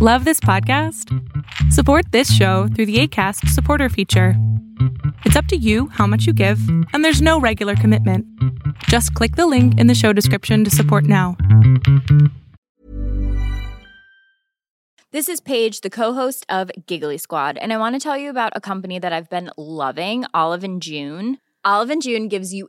Love this podcast? Support this show through the ACAST supporter feature. It's up to you how much you give, and there's no regular commitment. Just click the link in the show description to support now. This is Paige, the co-host of Giggly Squad, and I want to tell you about a company that I've been loving, Olive and June. Olive and June gives you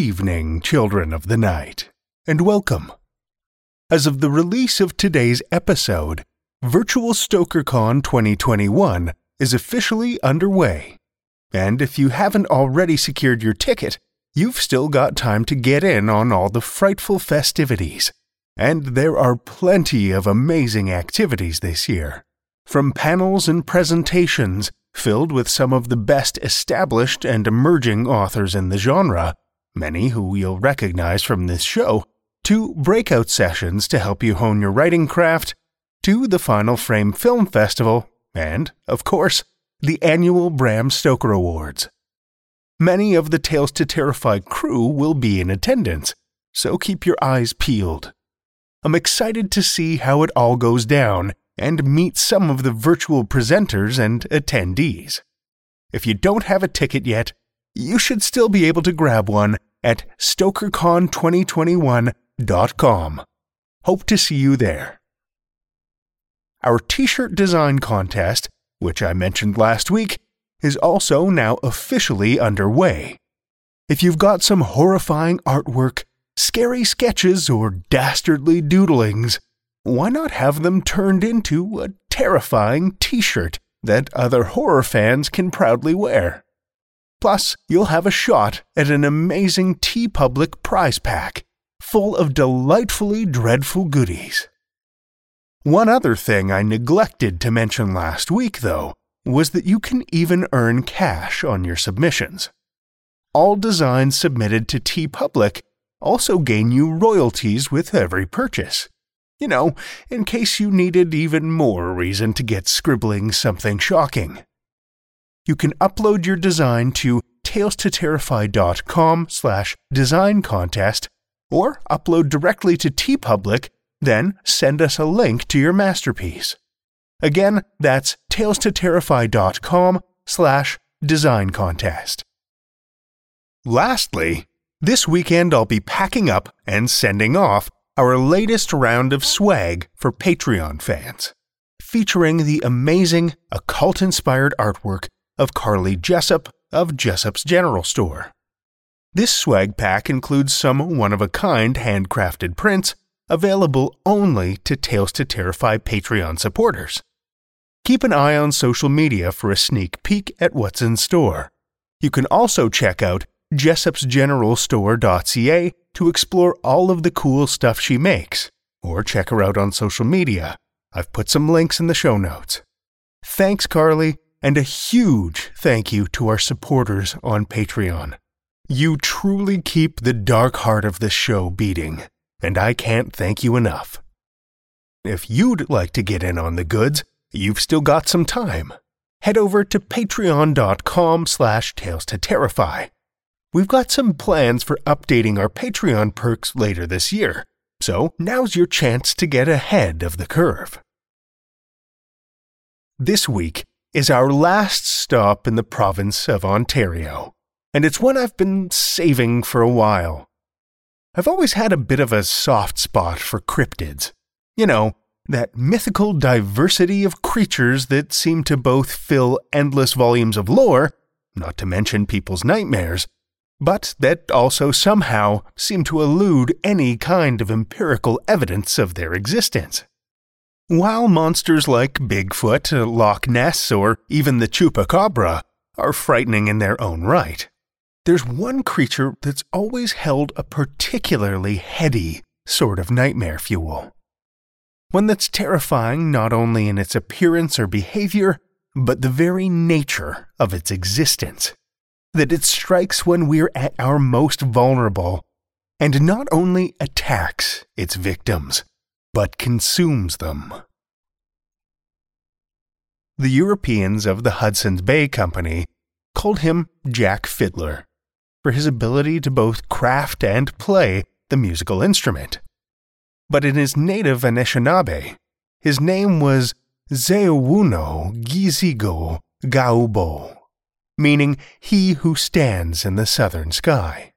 Evening, children of the night, and welcome. As of the release of today's episode, Virtual StokerCon 2021 is officially underway. And if you haven't already secured your ticket, you've still got time to get in on all the frightful festivities. And there are plenty of amazing activities this year. From panels and presentations filled with some of the best established and emerging authors in the genre, many who you'll recognize from this show, to breakout sessions to help you hone your writing craft, to the Final Frame Film Festival, and, of course, the annual Bram Stoker Awards. Many of the Tales to Terrify crew will be in attendance, so keep your eyes peeled. I'm excited to see how it all goes down and meet some of the virtual presenters and attendees. If you don't have a ticket yet, you should still be able to grab one at StokerCon2021.com. Hope to see you there. Our t shirt design contest, which I mentioned last week, is also now officially underway. If you've got some horrifying artwork, scary sketches, or dastardly doodlings, why not have them turned into a terrifying t shirt that other horror fans can proudly wear? Plus, you'll have a shot at an amazing TeePublic prize pack full of delightfully dreadful goodies. One other thing I neglected to mention last week, though, was that you can even earn cash on your submissions. All designs submitted to TeePublic also gain you royalties with every purchase. You know, in case you needed even more reason to get scribbling something shocking you can upload your design to talestoterrify.com slash design contest or upload directly to TeePublic, then send us a link to your masterpiece. Again, that's talestoterrify.com slash design contest. Lastly, this weekend I'll be packing up and sending off our latest round of swag for Patreon fans, featuring the amazing occult inspired artwork of Carly Jessup of Jessup's General Store. This swag pack includes some one of a kind handcrafted prints, available only to Tales to Terrify Patreon supporters. Keep an eye on social media for a sneak peek at what's in store. You can also check out jessupsgeneralstore.ca to explore all of the cool stuff she makes, or check her out on social media. I've put some links in the show notes. Thanks, Carly, and a huge thank you to our supporters on Patreon. You truly keep the dark heart of this show beating, and I can't thank you enough. If you'd like to get in on the goods, you've still got some time. Head over to patreon.com slash tales to terrify. We've got some plans for updating our Patreon perks later this year, so now's your chance to get ahead of the curve. This week is our last stop in the province of Ontario, and it's one I've been saving for a while. I've always had a bit of a soft spot for cryptids. You know, that mythical diversity of creatures that seem to both fill endless volumes of lore, not to mention people's nightmares, but that also somehow seem to elude any kind of empirical evidence of their existence. While monsters like Bigfoot, Loch Ness, or even the Chupacabra are frightening in their own right, there's one creature that's always held a particularly heady sort of nightmare fuel. One that's terrifying not only in its appearance or behavior, but the very nature of its existence. That it strikes when we're at our most vulnerable, and not only attacks its victims, but consumes them. The Europeans of the Hudson's Bay Company called him Jack Fiddler for his ability to both craft and play the musical instrument. But in his native Anishinaabe, his name was Zeowuno Gizigo Gaubo, meaning he who stands in the southern sky.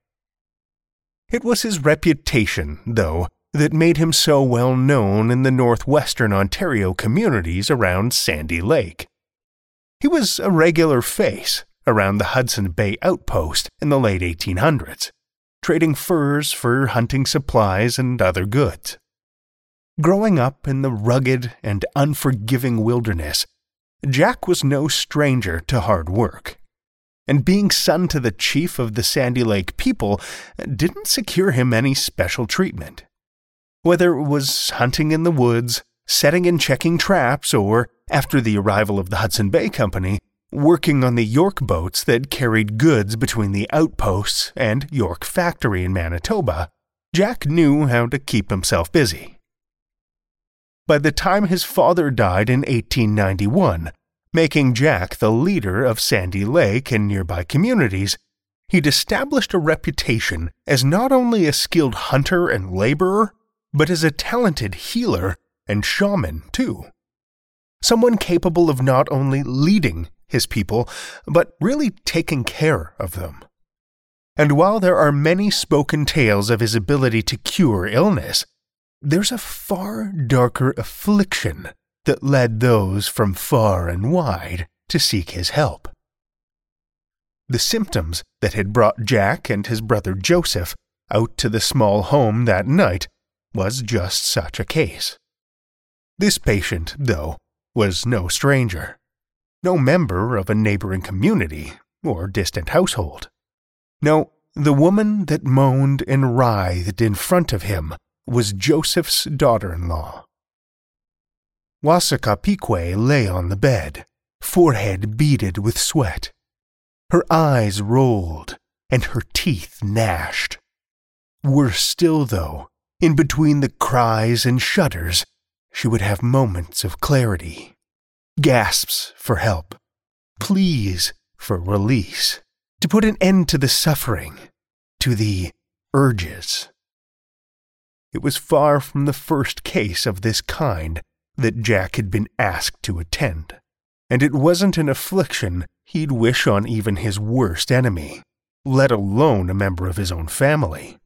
It was his reputation, though, that made him so well known in the northwestern Ontario communities around Sandy Lake. He was a regular face, around the Hudson Bay outpost in the late 1800s, trading furs for hunting supplies and other goods. Growing up in the rugged and unforgiving wilderness, Jack was no stranger to hard work. And being son to the chief of the Sandy Lake people didn't secure him any special treatment. Whether it was hunting in the woods, setting and checking traps, or, after the arrival of the Hudson Bay Company, working on the York boats that carried goods between the outposts and York Factory in Manitoba, Jack knew how to keep himself busy. By the time his father died in 1891, making Jack the leader of Sandy Lake and nearby communities, he'd established a reputation as not only a skilled hunter and laborer, but as a talented healer and shaman, too. Someone capable of not only leading his people, but really taking care of them. And while there are many spoken tales of his ability to cure illness, there's a far darker affliction that led those from far and wide to seek his help. The symptoms that had brought Jack and his brother Joseph out to the small home that night was just such a case. This patient, though, was no stranger no member of a neighboring community or distant household. No, the woman that moaned and writhed in front of him was Joseph's daughter in law. Wasakapique lay on the bed, forehead beaded with sweat. Her eyes rolled and her teeth gnashed. Worse still, though, in between the cries and shudders, she would have moments of clarity gasps for help, pleas for release, to put an end to the suffering, to the urges. It was far from the first case of this kind that Jack had been asked to attend, and it wasn't an affliction he'd wish on even his worst enemy, let alone a member of his own family.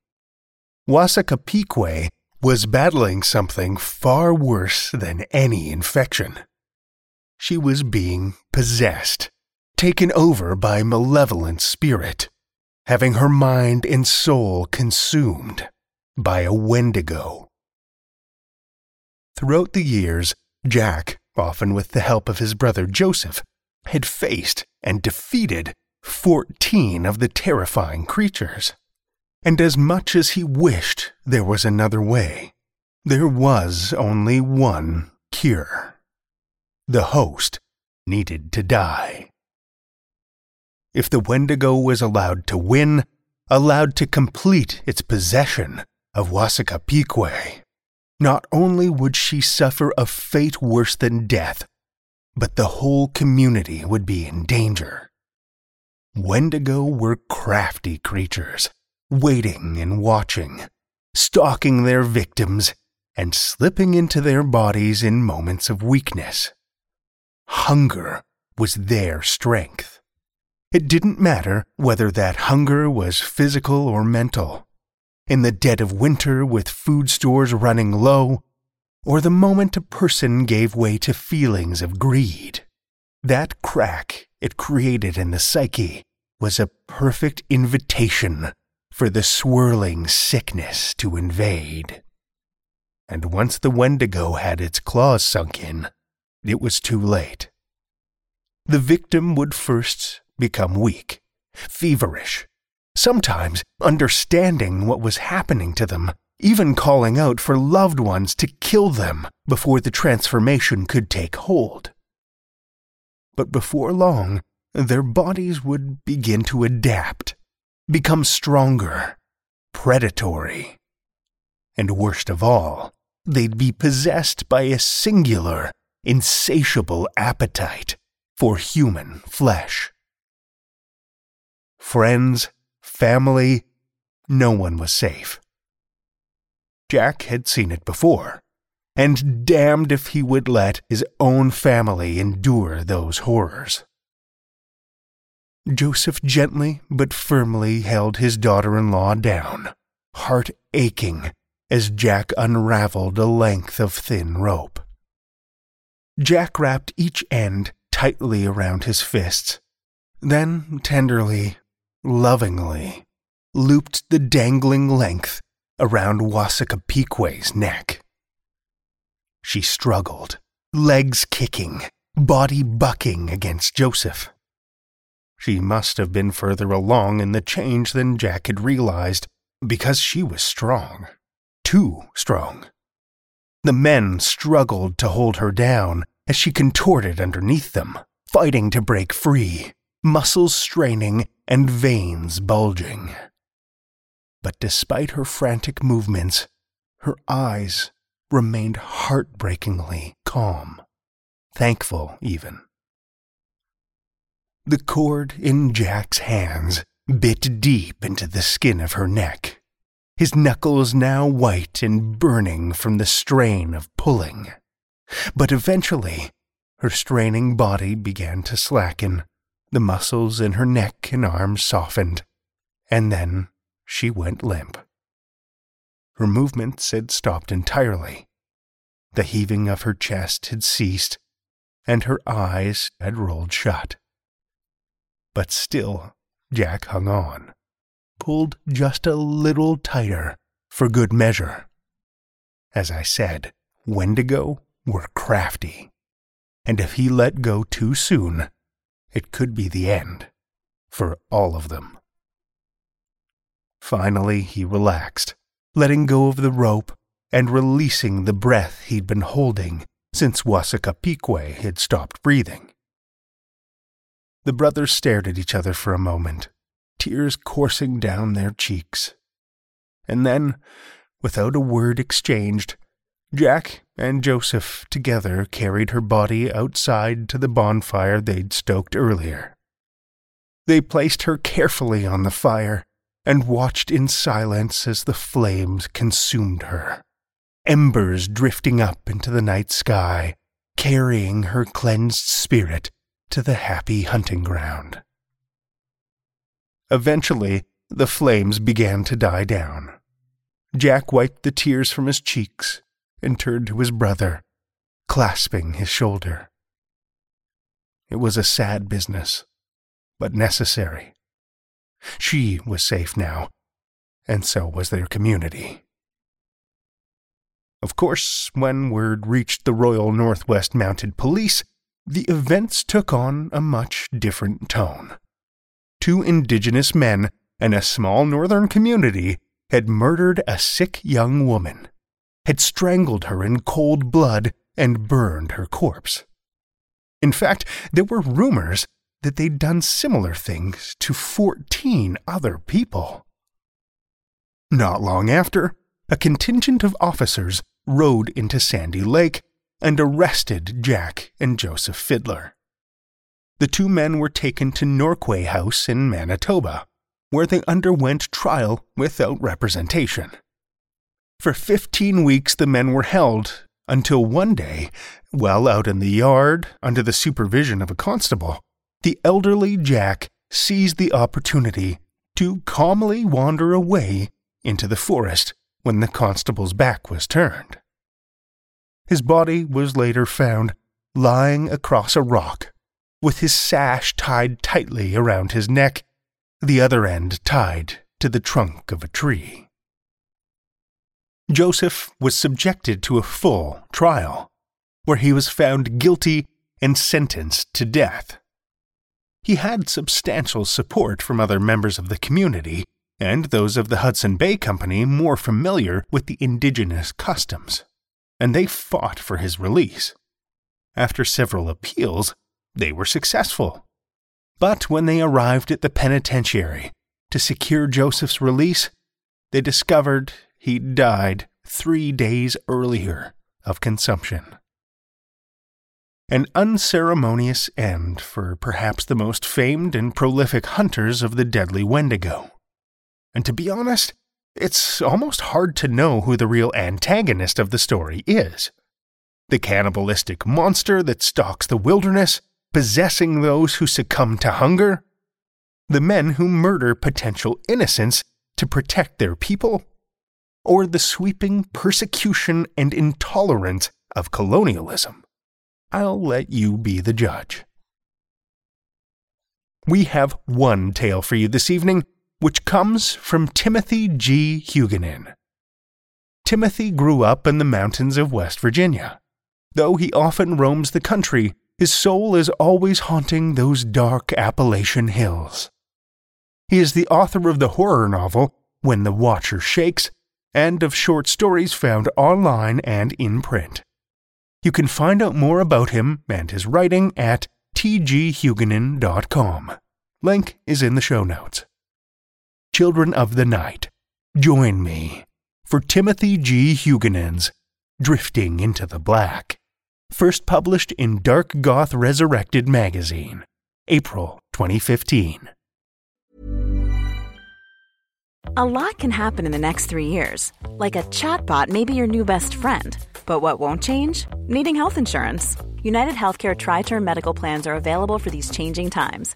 Wasakapique was battling something far worse than any infection she was being possessed, taken over by malevolent spirit, having her mind and soul consumed by a wendigo. Throughout the years, Jack, often with the help of his brother Joseph, had faced and defeated 14 of the terrifying creatures. And as much as he wished there was another way, there was only one cure. The host needed to die. If the Wendigo was allowed to win, allowed to complete its possession of Wasakapique, not only would she suffer a fate worse than death, but the whole community would be in danger. Wendigo were crafty creatures, waiting and watching, stalking their victims, and slipping into their bodies in moments of weakness. Hunger was their strength. It didn't matter whether that hunger was physical or mental. In the dead of winter, with food stores running low, or the moment a person gave way to feelings of greed. That crack it created in the psyche was a perfect invitation for the swirling sickness to invade. And once the Wendigo had its claws sunk in, it was too late. The victim would first become weak, feverish, sometimes understanding what was happening to them even calling out for loved ones to kill them before the transformation could take hold. But before long, their bodies would begin to adapt, become stronger, predatory. And worst of all, they'd be possessed by a singular, insatiable appetite for human flesh. Friends, family, no one was safe. Jack had seen it before, and damned if he would let his own family endure those horrors. Joseph gently but firmly held his daughter in law down, heart aching as Jack unraveled a length of thin rope. Jack wrapped each end tightly around his fists, then tenderly, lovingly, looped the dangling length around Wasakapique's neck. She struggled, legs kicking, body bucking against Joseph. She must have been further along in the change than Jack had realized, because she was strong. Too strong. The men struggled to hold her down as she contorted underneath them, fighting to break free, muscles straining and veins bulging. But despite her frantic movements, her eyes remained heartbreakingly calm, thankful even. The cord in Jack's hands bit deep into the skin of her neck, his knuckles now white and burning from the strain of pulling. But eventually, her straining body began to slacken, the muscles in her neck and arms softened, and then she went limp. Her movements had stopped entirely. The heaving of her chest had ceased, and her eyes had rolled shut. But still, Jack hung on, pulled just a little tighter for good measure. As I said, Wendigo were crafty, and if he let go too soon, it could be the end for all of them. Finally, he relaxed, letting go of the rope and releasing the breath he'd been holding since Wasakapique had stopped breathing. The brothers stared at each other for a moment, tears coursing down their cheeks. And then, without a word exchanged, Jack and Joseph together carried her body outside to the bonfire they'd stoked earlier. They placed her carefully on the fire and watched in silence as the flames consumed her, embers drifting up into the night sky, carrying her cleansed spirit to the happy hunting ground. Eventually, the flames began to die down. Jack wiped the tears from his cheeks and turned to his brother, clasping his shoulder. It was a sad business, but necessary. She was safe now, and so was their community. Of course, when word reached the Royal Northwest Mounted Police, the events took on a much different tone. Two indigenous men and a small northern community had murdered a sick young woman, had strangled her in cold blood, and burned her corpse. In fact, there were rumors that they'd done similar things to 14 other people. Not long after, a contingent of officers rode into Sandy Lake and arrested Jack and Joseph Fiddler. The two men were taken to Norway House in Manitoba, where they underwent trial without representation. For fifteen weeks the men were held until one day, while out in the yard, under the supervision of a constable, the elderly Jack seized the opportunity to calmly wander away into the forest when the constable's back was turned. His body was later found lying across a rock, with his sash tied tightly around his neck, the other end tied to the trunk of a tree. Joseph was subjected to a full trial, where he was found guilty and sentenced to death. He had substantial support from other members of the community and those of the Hudson Bay Company more familiar with the indigenous customs, and they fought for his release. After several appeals, they were successful. But when they arrived at the penitentiary to secure Joseph's release, they discovered he died three days earlier of consumption. An unceremonious end for perhaps the most famed and prolific hunters of the deadly Wendigo. And to be honest, it's almost hard to know who the real antagonist of the story is. The cannibalistic monster that stalks the wilderness, possessing those who succumb to hunger? The men who murder potential innocents to protect their people? or the sweeping persecution and intolerance of colonialism? I'll let you be the judge. We have one tale for you this evening, which comes from Timothy G. Huguenin. Timothy grew up in the mountains of West Virginia. Though he often roams the country, his soul is always haunting those dark Appalachian hills. He is the author of the horror novel When the Watcher Shakes and of short stories found online and in print. You can find out more about him and his writing at tghuguenin.com. Link is in the show notes. Children of the Night, join me for Timothy G. Huguenin's Drifting into the Black, first published in Dark Goth Resurrected magazine, April 2015. A lot can happen in the next three years. Like a chatbot may be your new best friend. But what won't change? Needing health insurance. United Healthcare Tri Term Medical Plans are available for these changing times.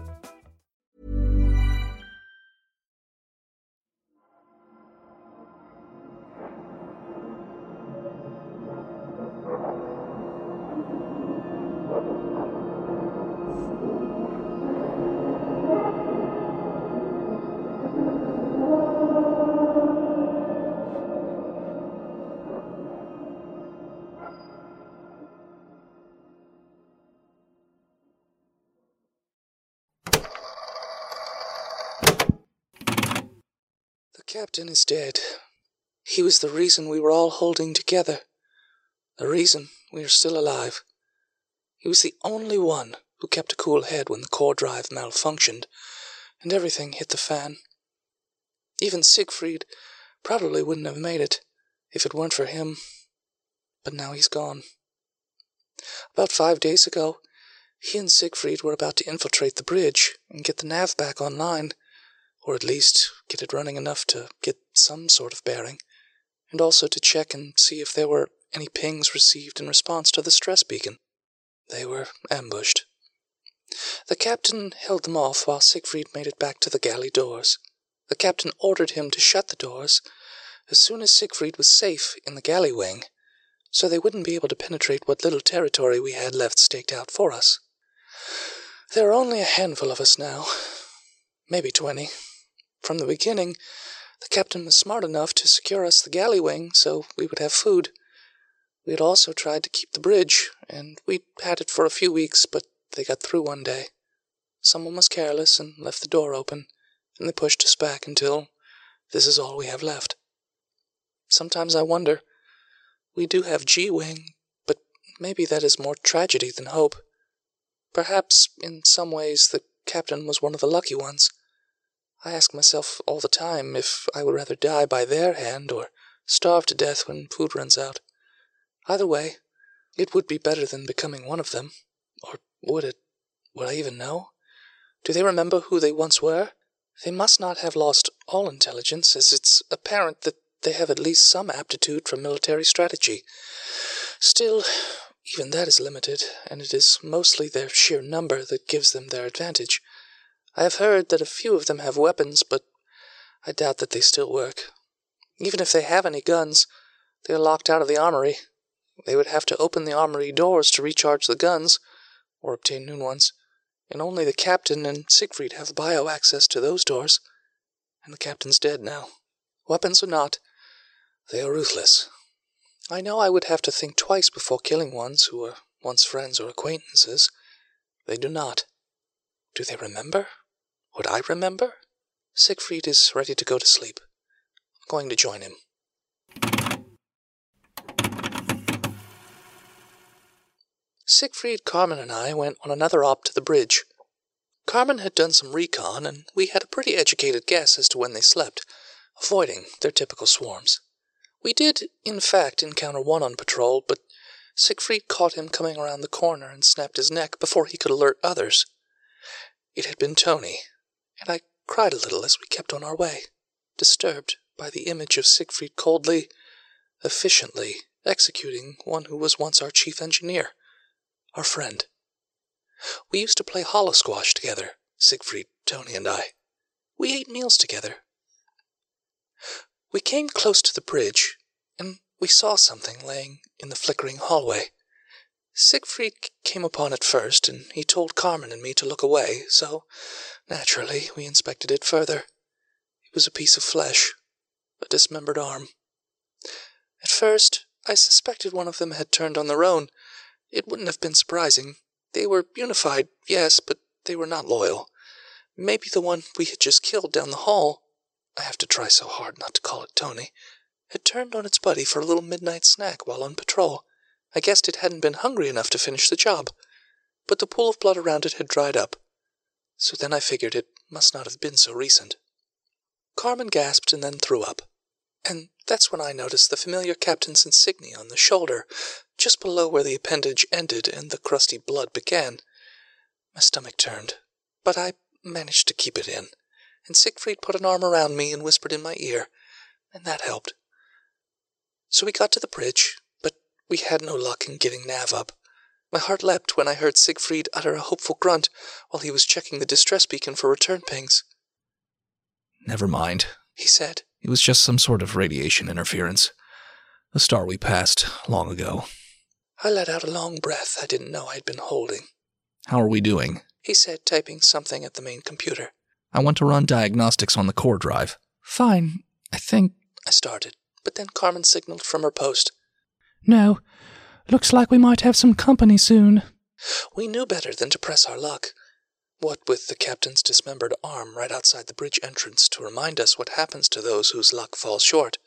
Captain is dead. He was the reason we were all holding together, the reason we are still alive. He was the only one who kept a cool head when the core drive malfunctioned and everything hit the fan. Even Siegfried probably wouldn't have made it if it weren't for him. But now he's gone. About five days ago, he and Siegfried were about to infiltrate the bridge and get the nav back online, or at least get it running enough to get some sort of bearing, and also to check and see if there were any pings received in response to the stress beacon. They were ambushed. The captain held them off while Siegfried made it back to the galley doors. The captain ordered him to shut the doors as soon as Siegfried was safe in the galley wing, so they wouldn't be able to penetrate what little territory we had left staked out for us. There are only a handful of us now, maybe twenty. From the beginning, the captain was smart enough to secure us the galley wing so we would have food. We had also tried to keep the bridge, and we'd had it for a few weeks, but they got through one day. Someone was careless and left the door open, and they pushed us back until this is all we have left. Sometimes I wonder. We do have G Wing, but maybe that is more tragedy than hope. Perhaps, in some ways, the captain was one of the lucky ones. I ask myself all the time if I would rather die by their hand or starve to death when food runs out. Either way, it would be better than becoming one of them. Or would it? Would I even know? Do they remember who they once were? They must not have lost all intelligence, as it's apparent that they have at least some aptitude for military strategy. Still, even that is limited, and it is mostly their sheer number that gives them their advantage. I have heard that a few of them have weapons, but I doubt that they still work. Even if they have any guns, they are locked out of the armory. They would have to open the armory doors to recharge the guns, or obtain new ones, and only the captain and Siegfried have bio access to those doors. And the captain's dead now. Weapons or not, they are ruthless. I know I would have to think twice before killing ones who were once friends or acquaintances. They do not. Do they remember? Would I remember? Siegfried is ready to go to sleep. I'm going to join him. Siegfried, Carmen, and I went on another op to the bridge. Carmen had done some recon, and we had a pretty educated guess as to when they slept, avoiding their typical swarms. We did, in fact, encounter one on patrol, but Siegfried caught him coming around the corner and snapped his neck before he could alert others. It had been Tony, and I cried a little as we kept on our way, disturbed by the image of Siegfried coldly, efficiently executing one who was once our chief engineer, our friend. We used to play hollow squash together, Siegfried, Tony, and I. We ate meals together, we came close to the bridge, and we saw something laying in the flickering hallway. Siegfried came upon it first, and he told Carmen and me to look away, so, naturally, we inspected it further. It was a piece of flesh, a dismembered arm. At first, I suspected one of them had turned on their own. It wouldn't have been surprising. They were unified, yes, but they were not loyal. Maybe the one we had just killed down the hall I have to try so hard not to call it Tony, had turned on its buddy for a little midnight snack while on patrol. I guessed it hadn't been hungry enough to finish the job, but the pool of blood around it had dried up. So then I figured it must not have been so recent. Carmen gasped and then threw up. And that's when I noticed the familiar captain's insignia on the shoulder, just below where the appendage ended and the crusty blood began. My stomach turned, but I managed to keep it in and Siegfried put an arm around me and whispered in my ear, and that helped. So we got to the bridge, we had no luck in getting Nav up. My heart leapt when I heard Siegfried utter a hopeful grunt while he was checking the distress beacon for return pings. Never mind, he said. It was just some sort of radiation interference. A star we passed long ago. I let out a long breath I didn't know I'd been holding. How are we doing? He said, typing something at the main computer. I want to run diagnostics on the core drive. Fine, I think. I started, but then Carmen signaled from her post. No, looks like we might have some company soon. We knew better than to press our luck. What with the captain's dismembered arm right outside the bridge entrance to remind us what happens to those whose luck falls short.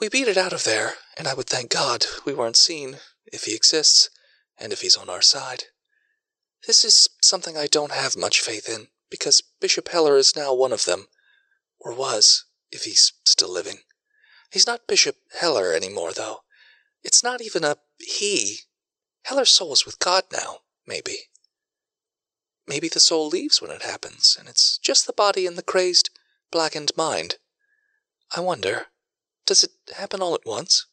We beat it out of there, and I would thank God we weren't seen, if he exists, and if he's on our side. This is something I don't have much faith in, because Bishop Heller is now one of them. Or was, if he's still living. He's not Bishop Heller anymore, though. It's not even a he. Heller's soul is with God now, maybe. Maybe the soul leaves when it happens, and it's just the body and the crazed, blackened mind. I wonder, does it happen all at once?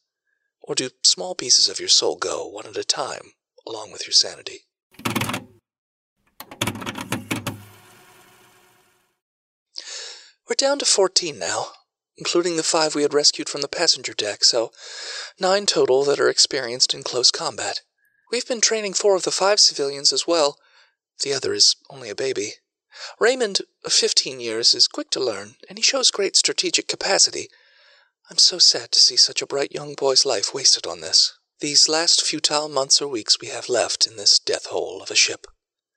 Or do small pieces of your soul go one at a time, along with your sanity? We're down to 14 now, including the five we had rescued from the passenger deck, so nine total that are experienced in close combat. We've been training four of the five civilians as well. The other is only a baby. Raymond, of 15 years, is quick to learn, and he shows great strategic capacity. I'm so sad to see such a bright young boy's life wasted on this. These last futile months or weeks we have left in this death hole of a ship.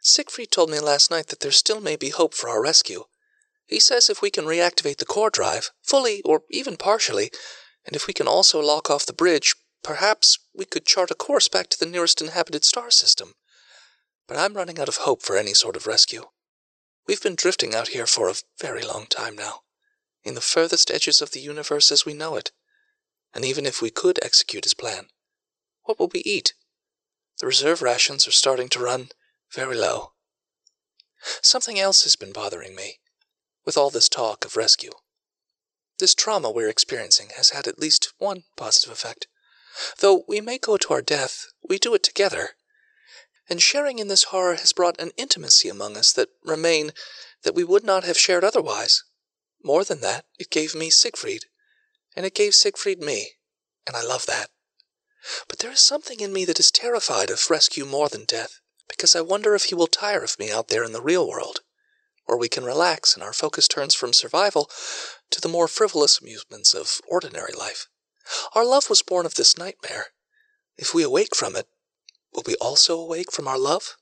Siegfried told me last night that there still may be hope for our rescue. He says if we can reactivate the core drive, fully or even partially, and if we can also lock off the bridge, perhaps we could chart a course back to the nearest inhabited star system. But I'm running out of hope for any sort of rescue. We've been drifting out here for a very long time now, in the furthest edges of the universe as we know it. And even if we could execute his plan, what will we eat? The reserve rations are starting to run very low. Something else has been bothering me with all this talk of rescue. This trauma we're experiencing has had at least one positive effect. Though we may go to our death, we do it together. And sharing in this horror has brought an intimacy among us that remain that we would not have shared otherwise. More than that, it gave me Siegfried, and it gave Siegfried me, and I love that. But there is something in me that is terrified of rescue more than death, because I wonder if he will tire of me out there in the real world where we can relax and our focus turns from survival to the more frivolous amusements of ordinary life. Our love was born of this nightmare. If we awake from it, will we also awake from our love?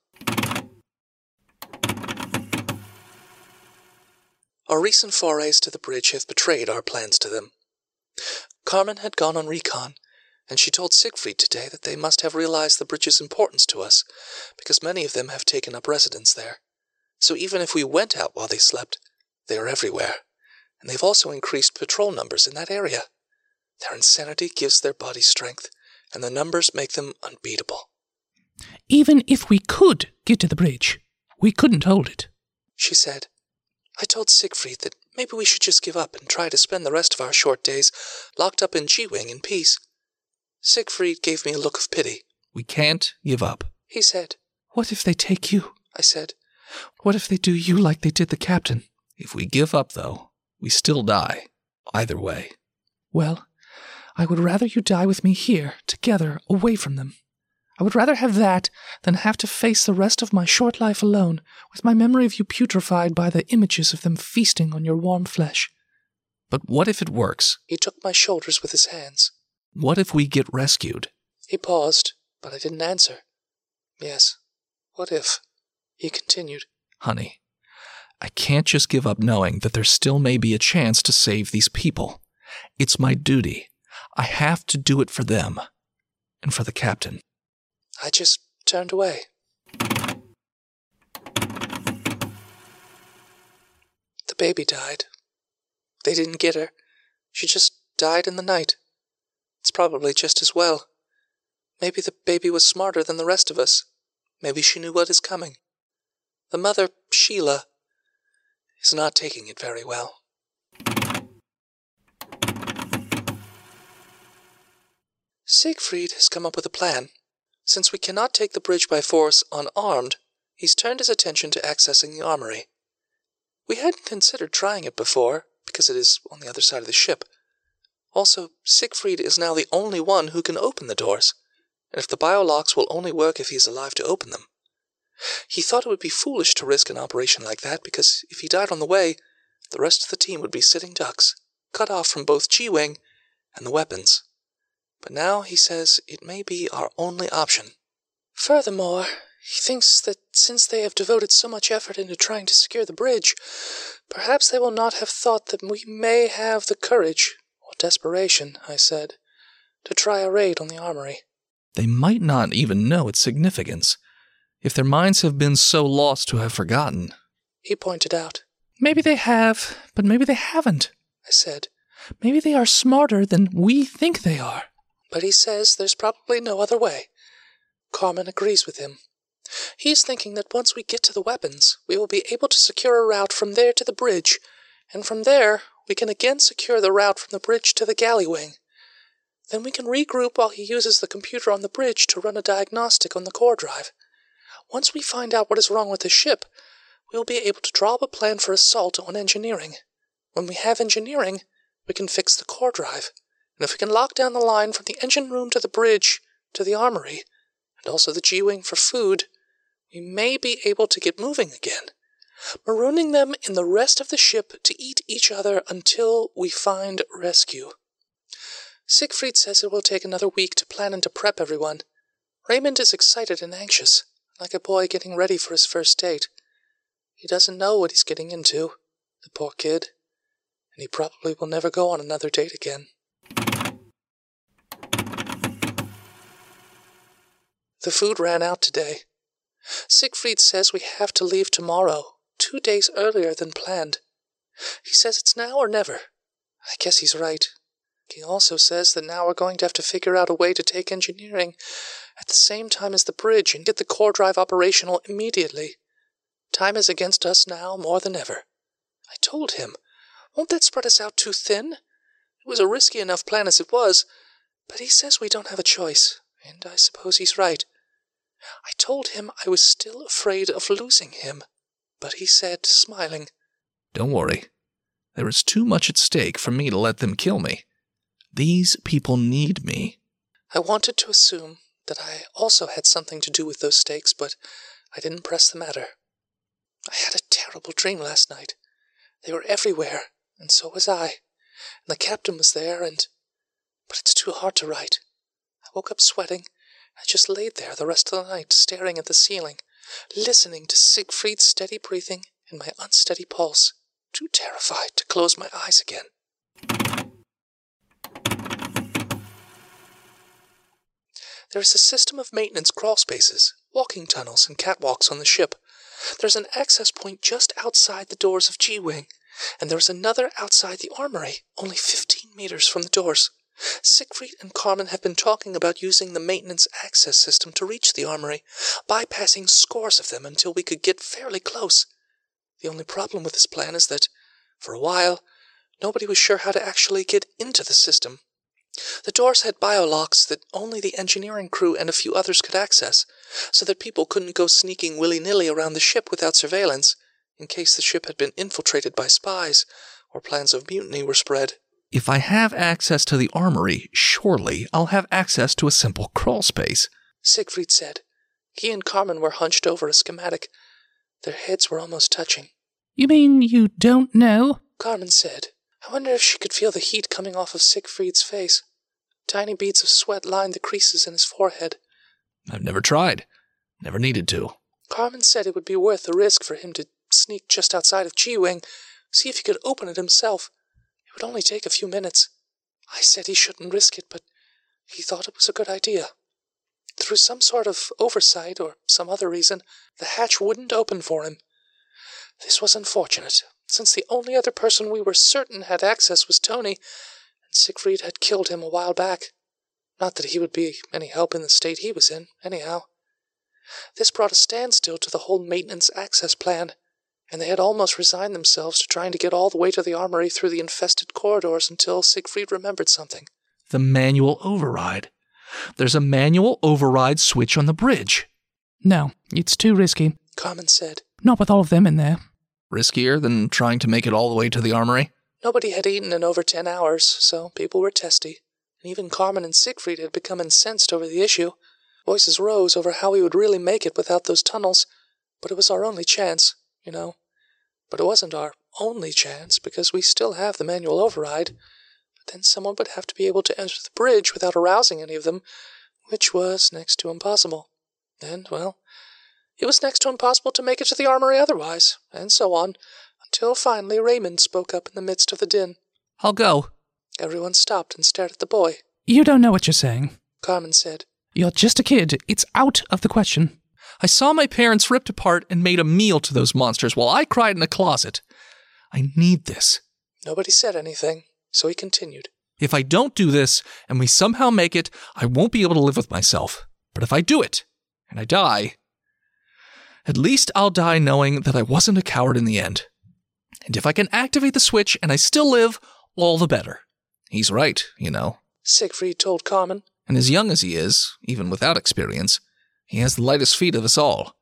Our recent forays to the bridge have betrayed our plans to them. Carmen had gone on recon, and she told Siegfried today that they must have realized the bridge's importance to us, because many of them have taken up residence there. So even if we went out while they slept, they are everywhere, and they've also increased patrol numbers in that area. Their insanity gives their bodies strength, and the numbers make them unbeatable. Even if we could get to the bridge, we couldn't hold it. She said, I told Siegfried that maybe we should just give up and try to spend the rest of our short days locked up in G Wing in peace. Siegfried gave me a look of pity. We can't give up. He said, What if they take you? I said, What if they do you like they did the captain? If we give up, though, we still die. Either way. Well, I would rather you die with me here, together, away from them. I would rather have that than have to face the rest of my short life alone, with my memory of you putrefied by the images of them feasting on your warm flesh. But what if it works? He took my shoulders with his hands. What if we get rescued? He paused, but I didn't answer. Yes, what if? He continued. Honey, I can't just give up knowing that there still may be a chance to save these people. It's my duty. I have to do it for them. And for the captain. I just turned away. The baby died. They didn't get her. She just died in the night. It's probably just as well. Maybe the baby was smarter than the rest of us. Maybe she knew what is coming. The mother, Sheila, is not taking it very well. Siegfried has come up with a plan. Since we cannot take the bridge by force unarmed, he's turned his attention to accessing the armory. We hadn't considered trying it before, because it is on the other side of the ship. Also, Siegfried is now the only one who can open the doors, and if the biolocks will only work if he is alive to open them. He thought it would be foolish to risk an operation like that, because if he died on the way, the rest of the team would be sitting ducks, cut off from both G Wing and the weapons. But now he says it may be our only option. Furthermore, He thinks that since they have devoted so much effort into trying to secure the bridge, perhaps they will not have thought that we may have the courage, or desperation, I said, to try a raid on the armory. They might not even know its significance, if their minds have been so lost to have forgotten. He pointed out. Maybe they have, but maybe they haven't. I said. Maybe they are smarter than we think they are. But he says there's probably no other way. Carmen agrees with him. He's thinking that once we get to the weapons, we will be able to secure a route from there to the bridge, and from there we can again secure the route from the bridge to the galley wing. Then we can regroup while he uses the computer on the bridge to run a diagnostic on the core drive. Once we find out what is wrong with the ship, we will be able to draw up a plan for assault on engineering. When we have engineering, we can fix the core drive. And if we can lock down the line from the engine room to the bridge to the armory, and also the G Wing for food, we may be able to get moving again, marooning them in the rest of the ship to eat each other until we find rescue. Siegfried says it will take another week to plan and to prep everyone. Raymond is excited and anxious, like a boy getting ready for his first date. He doesn't know what he's getting into, the poor kid, and he probably will never go on another date again. The food ran out today. Siegfried says we have to leave tomorrow, two days earlier than planned. He says it's now or never. I guess he's right. He also says that now we're going to have to figure out a way to take engineering at the same time as the bridge and get the core drive operational immediately. Time is against us now more than ever. I told him, won't that spread us out too thin? It was a risky enough plan as it was, but he says we don't have a choice, and I suppose he's right. I told him I was still afraid of losing him, but he said, smiling, Don't worry. There is too much at stake for me to let them kill me. These people need me. I wanted to assume that I also had something to do with those stakes, but I didn't press the matter. I had a terrible dream last night. They were everywhere, and so was I. And the captain was there, and. But it's too hard to write. I woke up sweating. I just laid there the rest of the night, staring at the ceiling, listening to Siegfried's steady breathing and my unsteady pulse, too terrified to close my eyes again. There is a system of maintenance crawl spaces, walking tunnels, and catwalks on the ship. There's an access point just outside the doors of G Wing, and there is another outside the armory, only 15 meters from the doors. Siegfried and Carmen have been talking about using the maintenance access system to reach the armory, bypassing scores of them until we could get fairly close. The only problem with this plan is that, for a while, nobody was sure how to actually get into the system. The doors had biolocks that only the engineering crew and a few others could access, so that people couldn't go sneaking willy nilly around the ship without surveillance, in case the ship had been infiltrated by spies or plans of mutiny were spread. If I have access to the armory, surely I'll have access to a simple crawl space. Siegfried said. He and Carmen were hunched over a schematic. Their heads were almost touching. You mean you don't know? Carmen said. I wonder if she could feel the heat coming off of Siegfried's face. Tiny beads of sweat lined the creases in his forehead. I've never tried. Never needed to. Carmen said it would be worth the risk for him to sneak just outside of G Wing, see if he could open it himself. It would only take a few minutes. I said he shouldn't risk it, but he thought it was a good idea. Through some sort of oversight or some other reason, the hatch wouldn't open for him. This was unfortunate, since the only other person we were certain had access was Tony, and Siegfried had killed him a while back. Not that he would be any help in the state he was in, anyhow. This brought a standstill to the whole maintenance access plan and they had almost resigned themselves to trying to get all the way to the armory through the infested corridors until Siegfried remembered something. The manual override. There's a manual override switch on the bridge. No, it's too risky. Carmen said. Not with all of them in there. Riskier than trying to make it all the way to the armory? Nobody had eaten in over ten hours, so people were testy. And even Carmen and Siegfried had become incensed over the issue. Voices rose over how we would really make it without those tunnels, but it was our only chance, you know. But it wasn't our only chance, because we still have the manual override. But then someone would have to be able to enter the bridge without arousing any of them, which was next to impossible. And, well, It was next to impossible to make it to the armory otherwise, and so on, until finally Raymond spoke up in the midst of the din. I'll go. Everyone stopped and stared at the boy. You don't know what you're saying. Carmen said, You're just a kid. It's out of the question. I saw my parents ripped apart and made a meal to those monsters while I cried in a closet. I need this. Nobody said anything, so he continued. If I don't do this and we somehow make it, I won't be able to live with myself. But if I do it and I die, at least I'll die knowing that I wasn't a coward in the end. And if I can activate the switch and I still live, all the better. He's right, you know. Siegfried told Carmen. And as young as he is, even without experience, he has the lightest feet of us all.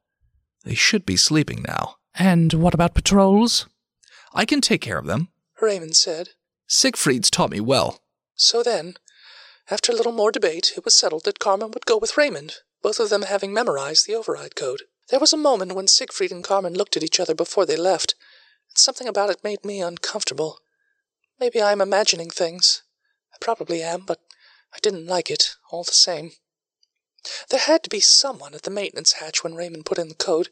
They should be sleeping now. And what about patrols? I can take care of them. Raymond said. Siegfried's taught me well. So then, after a little more debate, it was settled that Carmen would go with Raymond, both of them having memorized the override code. There was a moment when Siegfried and Carmen looked at each other before they left, and something about it made me uncomfortable. Maybe I'm imagining things. I probably am, but I didn't like it, all the same. There had to be someone at the maintenance hatch when Raymond put in the code,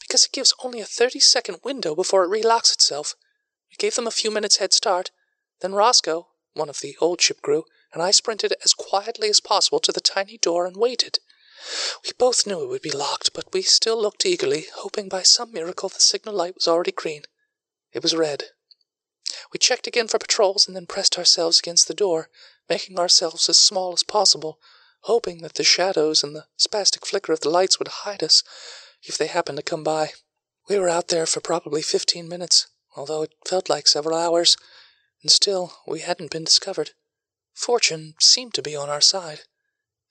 because it gives only a 30 second window before it relocks itself. We gave them a few minutes head start. Then Roscoe, one of the old ship crew, and I sprinted as quietly as possible to the tiny door and waited. We both knew it would be locked, but we still looked eagerly, hoping by some miracle the signal light was already green. It was red. We checked again for patrols and then pressed ourselves against the door, making ourselves as small as possible, hoping that the shadows and the spastic flicker of the lights would hide us if they happened to come by. We were out there for probably fifteen minutes, although it felt like several hours, and still we hadn't been discovered. Fortune seemed to be on our side.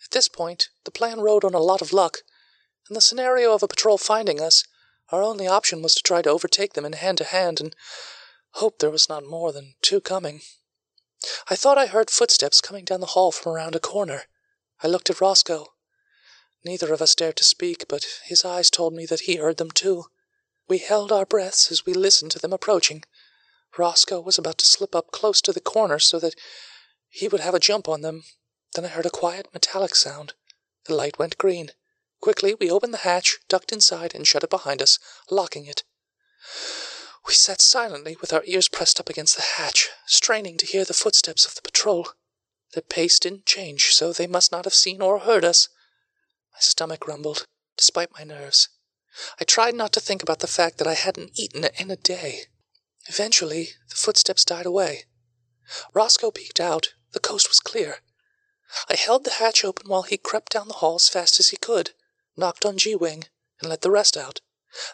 At this point, the plan rode on a lot of luck. In the scenario of a patrol finding us, our only option was to try to overtake them in hand to hand and hope there was not more than two coming. I thought I heard footsteps coming down the hall from around a corner. I looked at Roscoe. Neither of us dared to speak, but his eyes told me that he heard them too. We held our breaths as we listened to them approaching. Roscoe was about to slip up close to the corner so that he would have a jump on them. Then I heard a quiet metallic sound. The light went green. Quickly, we opened the hatch, ducked inside, and shut it behind us, locking it. We sat silently with our ears pressed up against the hatch, straining to hear the footsteps of the patrol. Their pace didn't change, so they must not have seen or heard us. My stomach rumbled, despite my nerves. I tried not to think about the fact that I hadn't eaten in a day. Eventually, the footsteps died away. Roscoe peeked out. The coast was clear. I held the hatch open while he crept down the hall as fast as he could, knocked on G Wing, and let the rest out.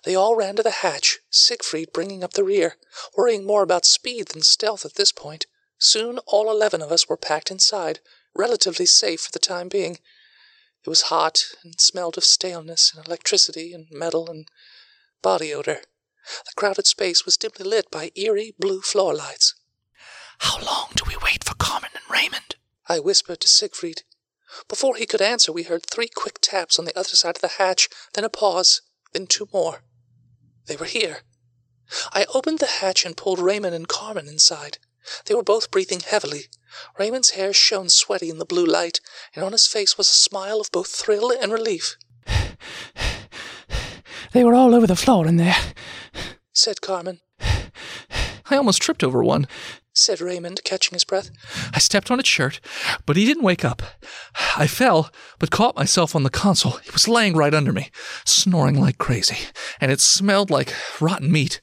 They all ran to the hatch, Siegfried bringing up the rear, worrying more about speed than stealth at this point. Soon all eleven of us were packed inside, relatively safe for the time being. It was hot and smelled of staleness and electricity and metal and body odor. The crowded space was dimly lit by eerie blue floor lights. How long do we wait for Carmen and Raymond? I whispered to Siegfried. Before he could answer, we heard three quick taps on the other side of the hatch, then a pause, then two more. They were here. I opened the hatch and pulled Raymond and Carmen inside. They were both breathing heavily. Raymond's hair shone sweaty in the blue light, and on his face was a smile of both thrill and relief. They were all over the floor in there, said Carmen. I almost tripped over one, said Raymond, catching his breath. I stepped on its shirt, but he didn't wake up. I fell, but caught myself on the console. He was laying right under me, snoring like crazy, and it smelled like rotten meat.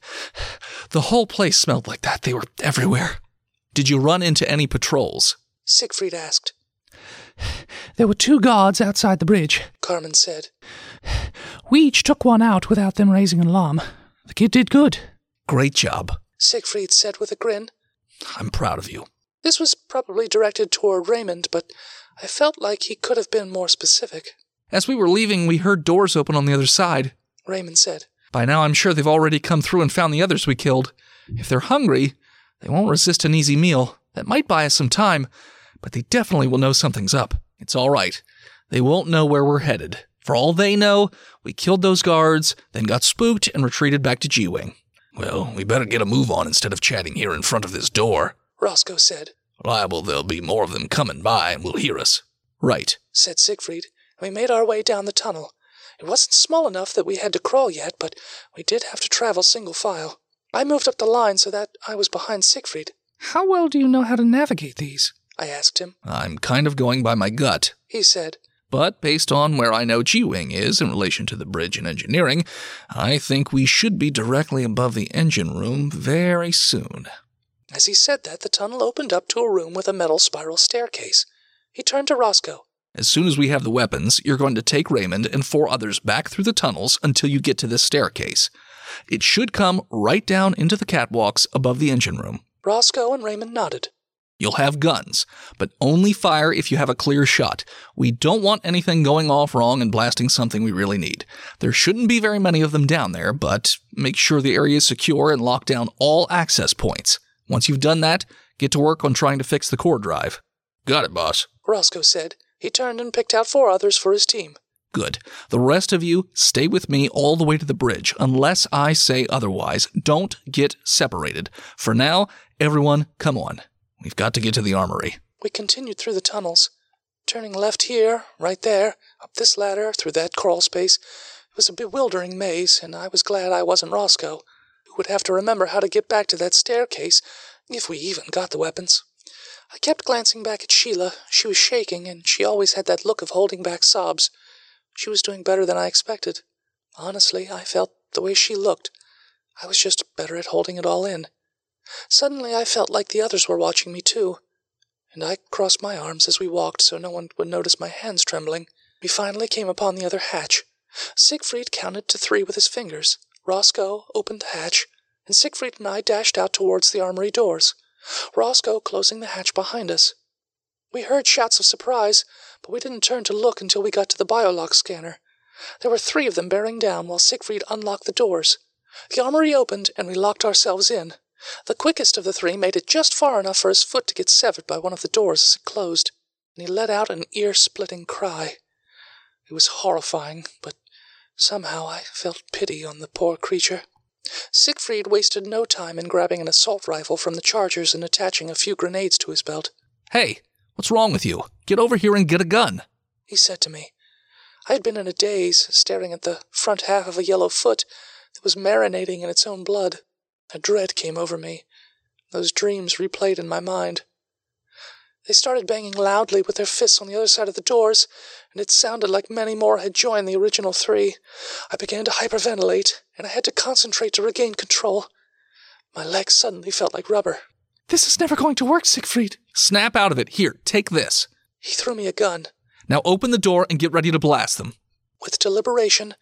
The whole place smelled like that. They were everywhere. Did you run into any patrols? Siegfried asked. There were two guards outside the bridge, Carmen said. We each took one out without them raising an alarm. The kid did good. Great job. Siegfried said with a grin. I'm proud of you. This was probably directed toward Raymond, but I felt like he could have been more specific. As we were leaving, we heard doors open on the other side. Raymond said. By now, I'm sure they've already come through and found the others we killed. If they're hungry, they won't resist an easy meal. That might buy us some time, but they definitely will know something's up. It's all right. They won't know where we're headed. For all they know, we killed those guards, then got spooked and retreated back to G Wing. Well, we better get a move on instead of chatting here in front of this door, Roscoe said. Liable there'll be more of them coming by and will hear us. Right, said Siegfried, and we made our way down the tunnel. It wasn't small enough that we had to crawl yet, but we did have to travel single file. I moved up the line so that I was behind Siegfried. How well do you know how to navigate these? I asked him. I'm kind of going by my gut. He said, But based on where I know G Wing is in relation to the bridge and engineering, I think we should be directly above the engine room very soon. As he said that, the tunnel opened up to a room with a metal spiral staircase. He turned to Roscoe. As soon as we have the weapons, you're going to take Raymond and four others back through the tunnels until you get to this staircase. It should come right down into the catwalks above the engine room. Roscoe and Raymond nodded. You'll have guns, but only fire if you have a clear shot. We don't want anything going off wrong and blasting something we really need. There shouldn't be very many of them down there, but make sure the area is secure and lock down all access points. Once you've done that, get to work on trying to fix the core drive. Got it, boss. Roscoe said. He turned and picked out four others for his team. Good. The rest of you stay with me all the way to the bridge, unless I say otherwise. Don't get separated. For now, everyone, come on. We've got to get to the armory. We continued through the tunnels, turning left here, right there, up this ladder, through that crawl space. It was a bewildering maze, and I was glad I wasn't Roscoe, who would have to remember how to get back to that staircase, if we even got the weapons. I kept glancing back at Sheila. She was shaking, and she always had that look of holding back sobs. She was doing better than I expected. Honestly, I felt the way she looked. I was just better at holding it all in. Suddenly, I felt like the others were watching me too, and I crossed my arms as we walked so no one would notice my hands trembling. We finally came upon the other hatch. Siegfried counted to three with his fingers. Roscoe opened the hatch, and Siegfried and I dashed out towards the armory doors. Roscoe closing the hatch behind us. We heard shouts of surprise, but we didn't turn to look until we got to the biolock scanner. There were three of them bearing down while Siegfried unlocked the doors. The armory opened, and we locked ourselves in. The quickest of the three made it just far enough for his foot to get severed by one of the doors as it closed, and he let out an ear splitting cry. It was horrifying, but somehow I felt pity on the poor creature. Siegfried wasted no time in grabbing an assault rifle from the chargers and attaching a few grenades to his belt. Hey, what's wrong with you? Get over here and get a gun. He said to me. I had been in a daze, staring at the front half of a yellow foot that was marinating in its own blood. A dread came over me. Those dreams replayed in my mind. They started banging loudly with their fists on the other side of the doors, and it sounded like many more had joined the original three. I began to hyperventilate, and I had to concentrate to regain control. My legs suddenly felt like rubber. This is never going to work, Siegfried. Snap out of it. Here, take this. He threw me a gun. Now open the door and get ready to blast them. With deliberation,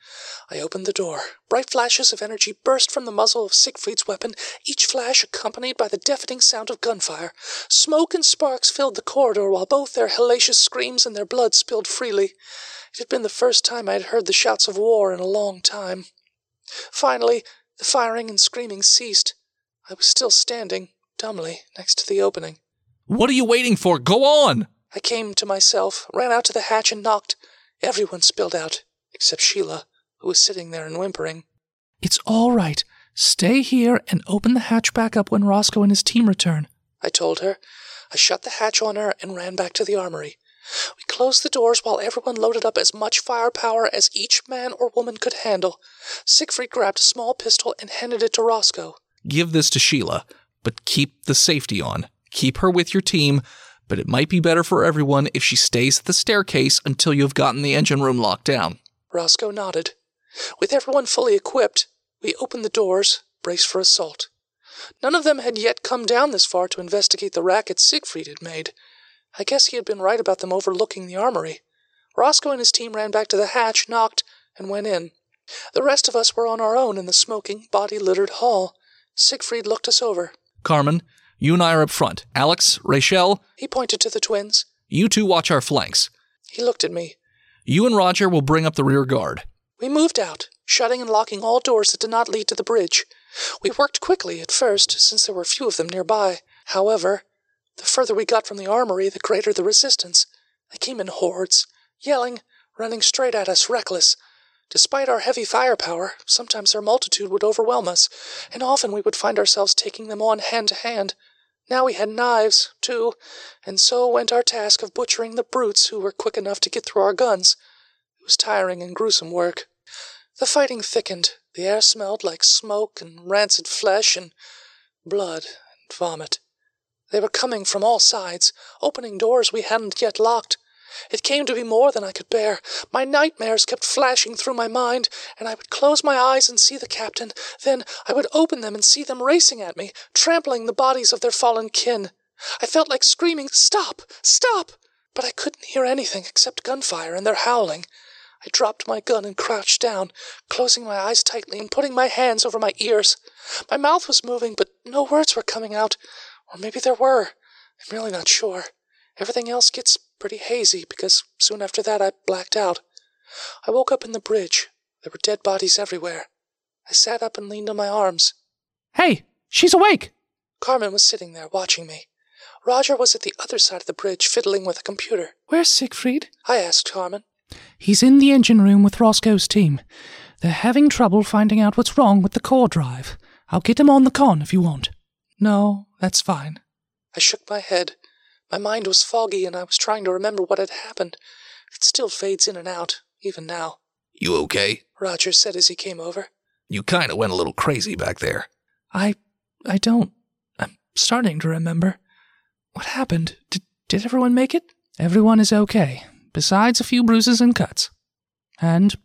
I opened the door. Bright flashes of energy burst from the muzzle of Siegfried's weapon, each flash accompanied by the deafening sound of gunfire. Smoke and sparks filled the corridor while both their hellacious screams and their blood spilled freely. It had been the first time I had heard the shouts of war in a long time. Finally, the firing and screaming ceased. I was still standing, dumbly, next to the opening. What are you waiting for? Go on! I came to myself, ran out to the hatch, and knocked. Everyone spilled out except Sheila, who was sitting there and whimpering. It's all right. Stay here and open the hatch back up when Roscoe and his team return. I told her. I shut the hatch on her and ran back to the armory. We closed the doors while everyone loaded up as much firepower as each man or woman could handle. Siegfried grabbed a small pistol and handed it to Roscoe. Give this to Sheila, but keep the safety on. Keep her with your team, but it might be better for everyone if she stays at the staircase until you have gotten the engine room locked down. Roscoe nodded. With everyone fully equipped, we opened the doors, braced for assault. None of them had yet come down this far to investigate the racket Siegfried had made. I guess he had been right about them overlooking the armory. Roscoe and his team ran back to the hatch, knocked, and went in. The rest of us were on our own in the smoking, body littered hall. Siegfried looked us over. Carmen, you and I are up front. Alex, Rachel, He pointed to the twins. you two watch our flanks. He looked at me. You and Roger will bring up the rear guard. We moved out, shutting and locking all doors that did not lead to the bridge. We worked quickly at first, since there were few of them nearby. However, the further we got from the armory, the greater the resistance. They came in hordes, yelling, running straight at us, reckless. Despite our heavy firepower, sometimes their multitude would overwhelm us, and often we would find ourselves taking them on hand to hand. Now we had knives, too, and so went our task of butchering the brutes who were quick enough to get through our guns. It was tiring and gruesome work. The fighting thickened. The air smelled like smoke and rancid flesh and blood and vomit. They were coming from all sides, opening doors we hadn't yet locked. It came to be more than I could bear. My nightmares kept flashing through my mind, and I would close my eyes and see the captain. Then I would open them and see them racing at me, trampling the bodies of their fallen kin. I felt like screaming, Stop! Stop! But I couldn't hear anything except gunfire and their howling. I dropped my gun and crouched down, closing my eyes tightly and putting my hands over my ears. My mouth was moving, but no words were coming out. Or maybe there were. I'm really not sure. Everything else gets pretty hazy because soon after that I blacked out. I woke up in the bridge. There were dead bodies everywhere. I sat up and leaned on my arms. Hey, she's awake! Carmen was sitting there watching me. Roger was at the other side of the bridge fiddling with a computer. Where's Siegfried? I asked Carmen. He's in the engine room with Roscoe's team. They're having trouble finding out what's wrong with the core drive. I'll get him on the con if you want. No, that's fine. I shook my head. My mind was foggy and I was trying to remember what had happened. It still fades in and out, even now. You okay? Roger said as he came over. You kinda went a little crazy back there. I. I don't. I'm starting to remember. What happened? Did, did everyone make it? Everyone is okay, besides a few bruises and cuts. And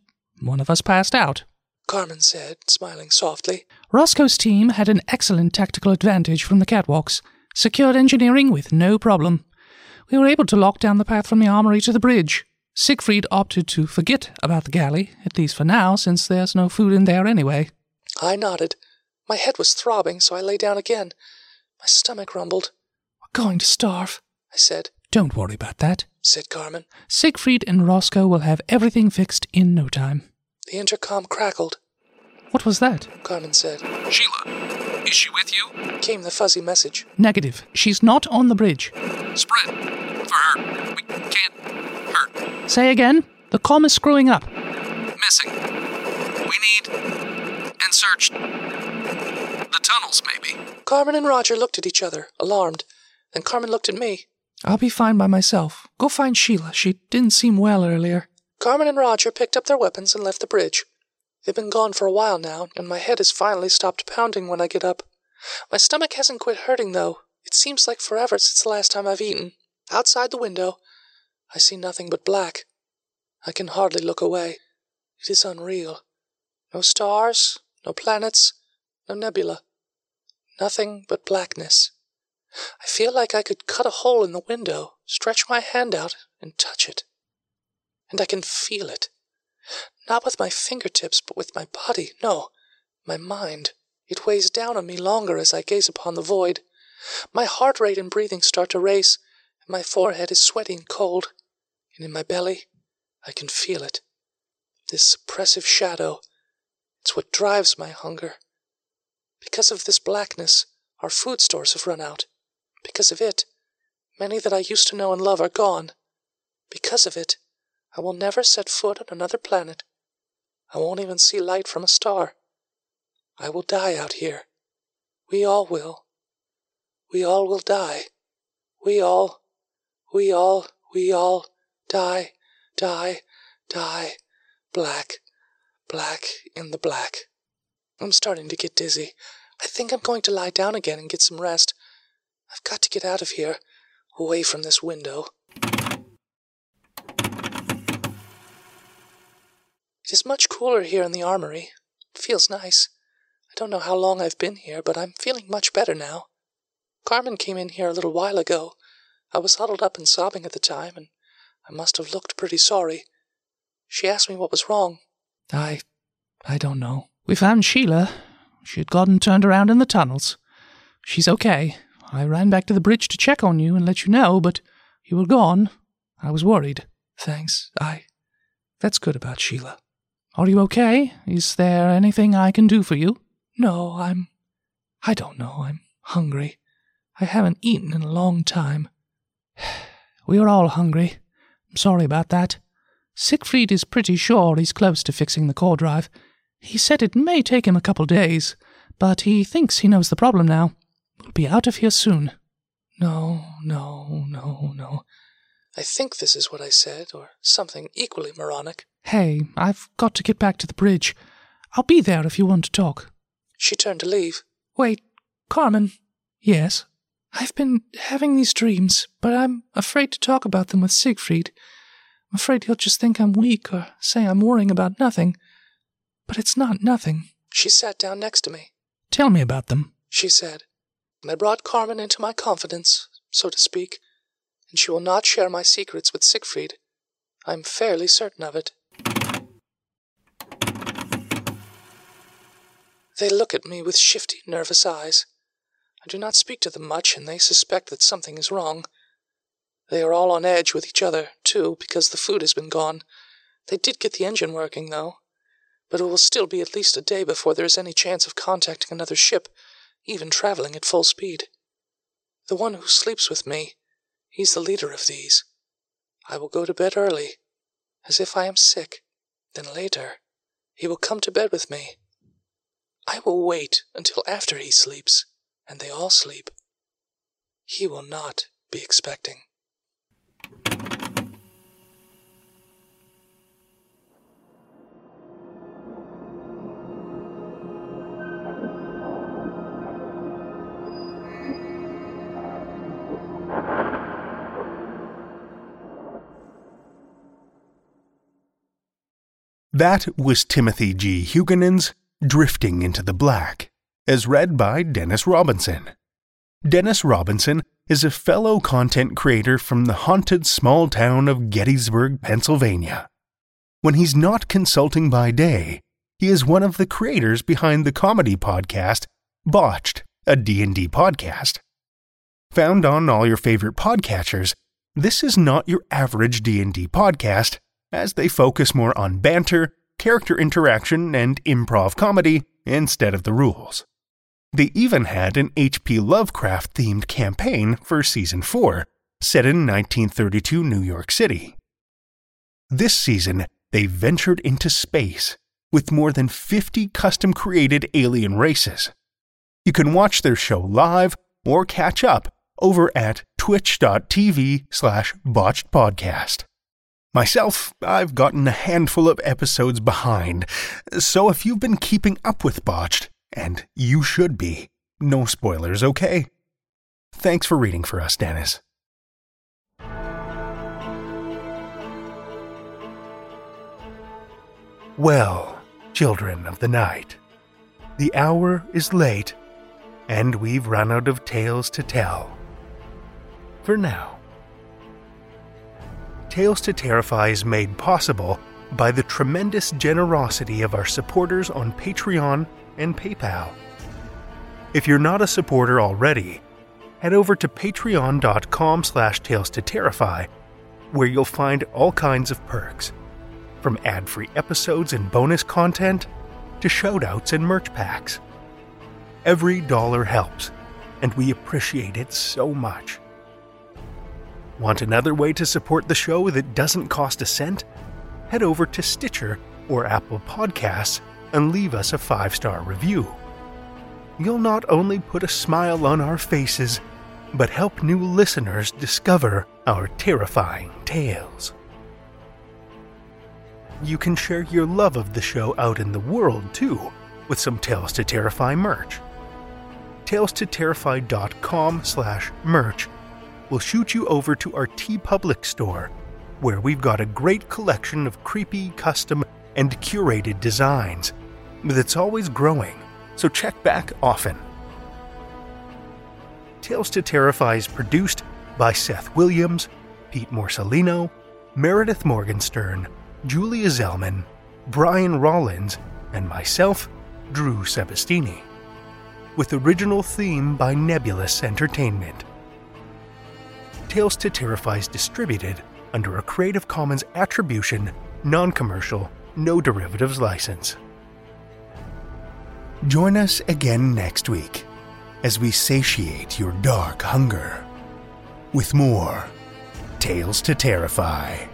one of us passed out. Carmen said, smiling softly. Roscoe's team had an excellent tactical advantage from the catwalks, secured engineering with no problem. We were able to lock down the path from the armory to the bridge. Siegfried opted to forget about the galley, at least for now, since there's no food in there anyway. I nodded. My head was throbbing, so I lay down again. My stomach rumbled. We're going to starve, I said. Don't worry about that, said Carmen. Siegfried and Roscoe will have everything fixed in no time. The intercom crackled. What was that? Carmen said. Sheila, is she with you? Came the fuzzy message. Negative. She's not on the bridge. Spread. For her. We can't hurt. Say again. The com is screwing up. Missing. We need. and search. the tunnels, maybe. Carmen and Roger looked at each other, alarmed. Then Carmen looked at me. I'll be fine by myself. Go find Sheila. She didn't seem well earlier. Carmen and Roger picked up their weapons and left the bridge. They've been gone for a while now, and my head has finally stopped pounding when I get up. My stomach hasn't quit hurting, though. It seems like forever since the last time I've eaten. Outside the window, I see nothing but black. I can hardly look away. It is unreal. No stars, no planets, no nebula. Nothing but blackness. I feel like I could cut a hole in the window, stretch my hand out, and touch it. And I can feel it. Not with my fingertips, but with my body. No, my mind. It weighs down on me longer as I gaze upon the void. My heart rate and breathing start to race, and my forehead is sweaty and cold. And in my belly, I can feel it. This oppressive shadow. It's what drives my hunger. Because of this blackness, our food stores have run out. Because of it, many that I used to know and love are gone. Because of it, I will never set foot on another planet. I won't even see light from a star. I will die out here. We all will. We all will die. We all, we all, we all die, die, die, black, black in the black. I'm starting to get dizzy. I think I'm going to lie down again and get some rest. I've got to get out of here, away from this window. It is much cooler here in the armory. It feels nice. I don't know how long I've been here, but I'm feeling much better now. Carmen came in here a little while ago. I was huddled up and sobbing at the time, and I must have looked pretty sorry. She asked me what was wrong. I. I don't know. We found Sheila. She had gotten turned around in the tunnels. She's okay. I ran back to the bridge to check on you and let you know, but you were gone. I was worried. Thanks. I. That's good about Sheila. Are you okay? Is there anything I can do for you? No, I'm. I don't know. I'm hungry. I haven't eaten in a long time. We are all hungry. I'm sorry about that. Siegfried is pretty sure he's close to fixing the core drive. He said it may take him a couple days, but he thinks he knows the problem now. We'll be out of here soon. No, no, no, no. I think this is what I said, or something equally moronic. Hey, I've got to get back to the bridge. I'll be there if you want to talk. She turned to leave. Wait, Carmen. Yes? I've been having these dreams, but I'm afraid to talk about them with Siegfried. I'm afraid he'll just think I'm weak or say I'm worrying about nothing. But it's not nothing. She sat down next to me. Tell me about them, she said. I brought Carmen into my confidence, so to speak, and she will not share my secrets with Siegfried. I'm fairly certain of it. They look at me with shifty, nervous eyes. I do not speak to them much, and they suspect that something is wrong. They are all on edge with each other, too, because the food has been gone. They did get the engine working, though, but it will still be at least a day before there is any chance of contacting another ship, even traveling at full speed. The one who sleeps with me, he's the leader of these. I will go to bed early, as if I am sick. Then later, he will come to bed with me. I will wait until after he sleeps and they all sleep, he will not be expecting. That was Timothy G. Huguenin's Drifting into the Black as read by Dennis Robinson. Dennis Robinson is a fellow content creator from the haunted small town of Gettysburg, Pennsylvania. When he's not consulting by day, he is one of the creators behind the comedy podcast Botched, a D&D podcast. Found on all your favorite podcatchers, this is not your average D&D podcast as they focus more on banter, character interaction, and improv comedy instead of the rules. They even had an H.P. Lovecraft themed campaign for season 4, set in 1932 New York City. This season, they ventured into space with more than 50 custom created alien races. You can watch their show live or catch up over at twitch.tv slash botched podcast. Myself, I've gotten a handful of episodes behind, so if you've been keeping up with Botched, and you should be. No spoilers, okay? Thanks for reading for us, Dennis. Well, children of the night, the hour is late, and we've run out of tales to tell. For now. Tales to Terrify is made possible by the tremendous generosity of our supporters on Patreon and PayPal. If you're not a supporter already, head over to patreon.com slash tales to terrify, where you'll find all kinds of perks, from ad-free episodes and bonus content to shoutouts and merch packs. Every dollar helps, and we appreciate it so much. Want another way to support the show that doesn't cost a cent? Head over to Stitcher or Apple Podcasts and leave us a five star review. You'll not only put a smile on our faces, but help new listeners discover our terrifying tales. You can share your love of the show out in the world too, with some Tales to Terrify merch. TalesToTerrify.com slash merch will shoot you over to our T TeePublic store, where we've got a great collection of creepy, custom, and curated designs that's always growing, so check back often. Tales to Terrify is produced by Seth Williams, Pete Morsellino, Meredith Morgenstern, Julia Zellman, Brian Rollins, and myself, Drew Sebastini, with original theme by Nebulus Entertainment. Tales to Terrify is distributed under a Creative Commons Attribution, Non Commercial, No Derivatives license. Join us again next week as we satiate your dark hunger with more Tales to Terrify.